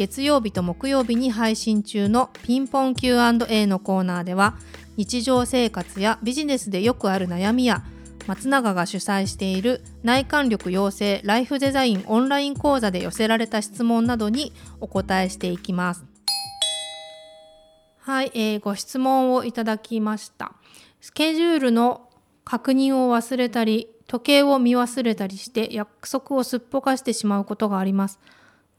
月曜日と木曜日に配信中のピンポン Q&A のコーナーでは日常生活やビジネスでよくある悩みや松永が主催している内観力養成ライフデザインオンライン講座で寄せられた質問などにお答えしていきます。はい、えー、ご質問をいただきました。スケジュールの確認を忘れたり、時計を見忘れたりして約束をすっぽかしてしまうことがあります。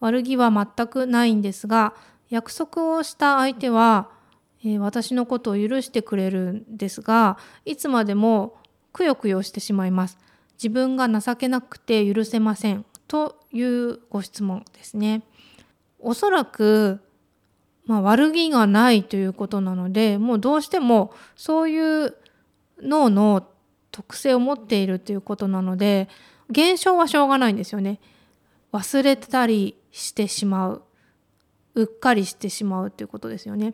悪気は全くないんですが約束をした相手は、えー、私のことを許してくれるんですがいつまでもくよくよしてしまいます。自分が情けなくて許せません。というご質問ですね。おそらく、まあ、悪気がないということなのでもうどうしてもそういう脳の特性を持っているということなので現象はしょうがないんですよね。忘れたりしてしまううっかりしてしまうっていうことですよね。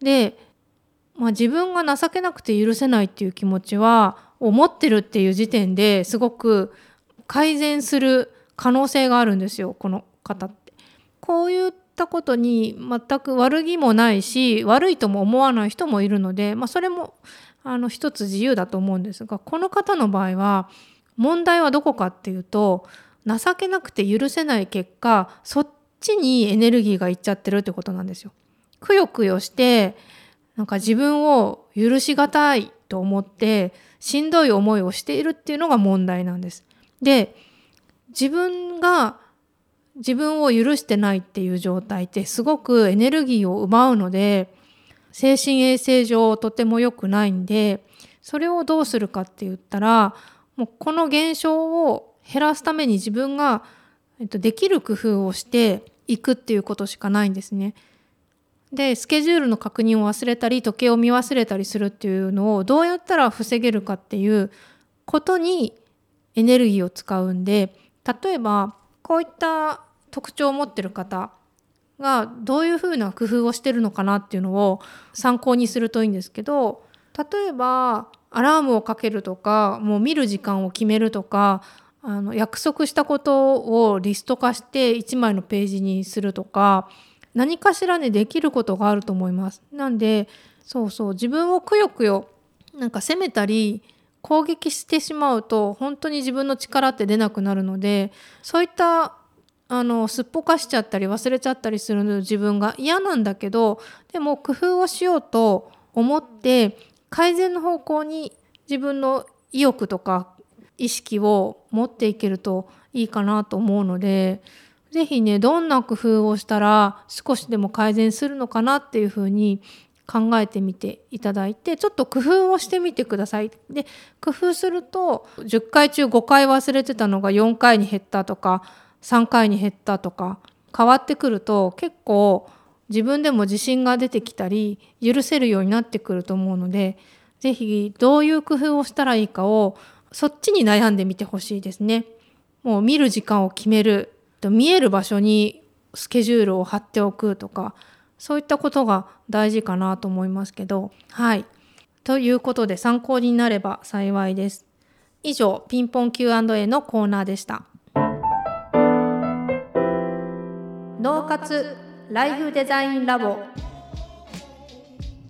で、まあ、自分が情けなくて許せないっていう気持ちは思ってるっていう時点ですごく改善する可能性があるんですよこの方って。こういったことに全く悪気もないし悪いとも思わない人もいるので、まあ、それもあの一つ自由だと思うんですがこの方の場合は問題はどこかっていうと情けなくて許せない結果そっちにエネルギーがいっちゃってるってことなんですよ。くよくよしてなんか自分を許しがたいと思ってしんどい思いをしているっていうのが問題なんです。で自分が自分を許してないっていう状態ってすごくエネルギーを奪うので精神衛生上とても良くないんでそれをどうするかって言ったらもうこの現象を減らすために自分が、えっと、できる工夫をしていくっていうことしかないんですね。でスケジュールの確認を忘れたり時計を見忘れたりするっていうのをどうやったら防げるかっていうことにエネルギーを使うんで例えばこういった特徴を持ってる方がどういうふうな工夫をしてるのかなっていうのを参考にするといいんですけど例えばアラームをかけるとかもう見る時間を決めるとかあの約束したことをリスト化して1枚のページにするとか何かしらねできることがあると思います。なんでそうそう自分をくよくよなんか責めたり攻撃してしまうと本当に自分の力って出なくなるのでそういったあのすっぽかしちゃったり忘れちゃったりする自分が嫌なんだけどでも工夫をしようと思って改善の方向に自分の意欲とか意識を持っていけるといいかなと思うので是非ねどんな工夫をしたら少しでも改善するのかなっていうふうに考えてみていただいてちょっと工夫をしてみてください。で工夫すると10回中5回忘れてたのが4回に減ったとか3回に減ったとか変わってくると結構自分でも自信が出てきたり許せるようになってくると思うので是非どういう工夫をしたらいいかをそっちに悩んでみてほしいですね。もう見る時間を決める。見える場所にスケジュールを貼っておくとかそういったことが大事かなと思いますけど。はい。ということで参考になれば幸いです。以上ピンポン Q&A のコーナーでした。脳活ライフデザインラボ。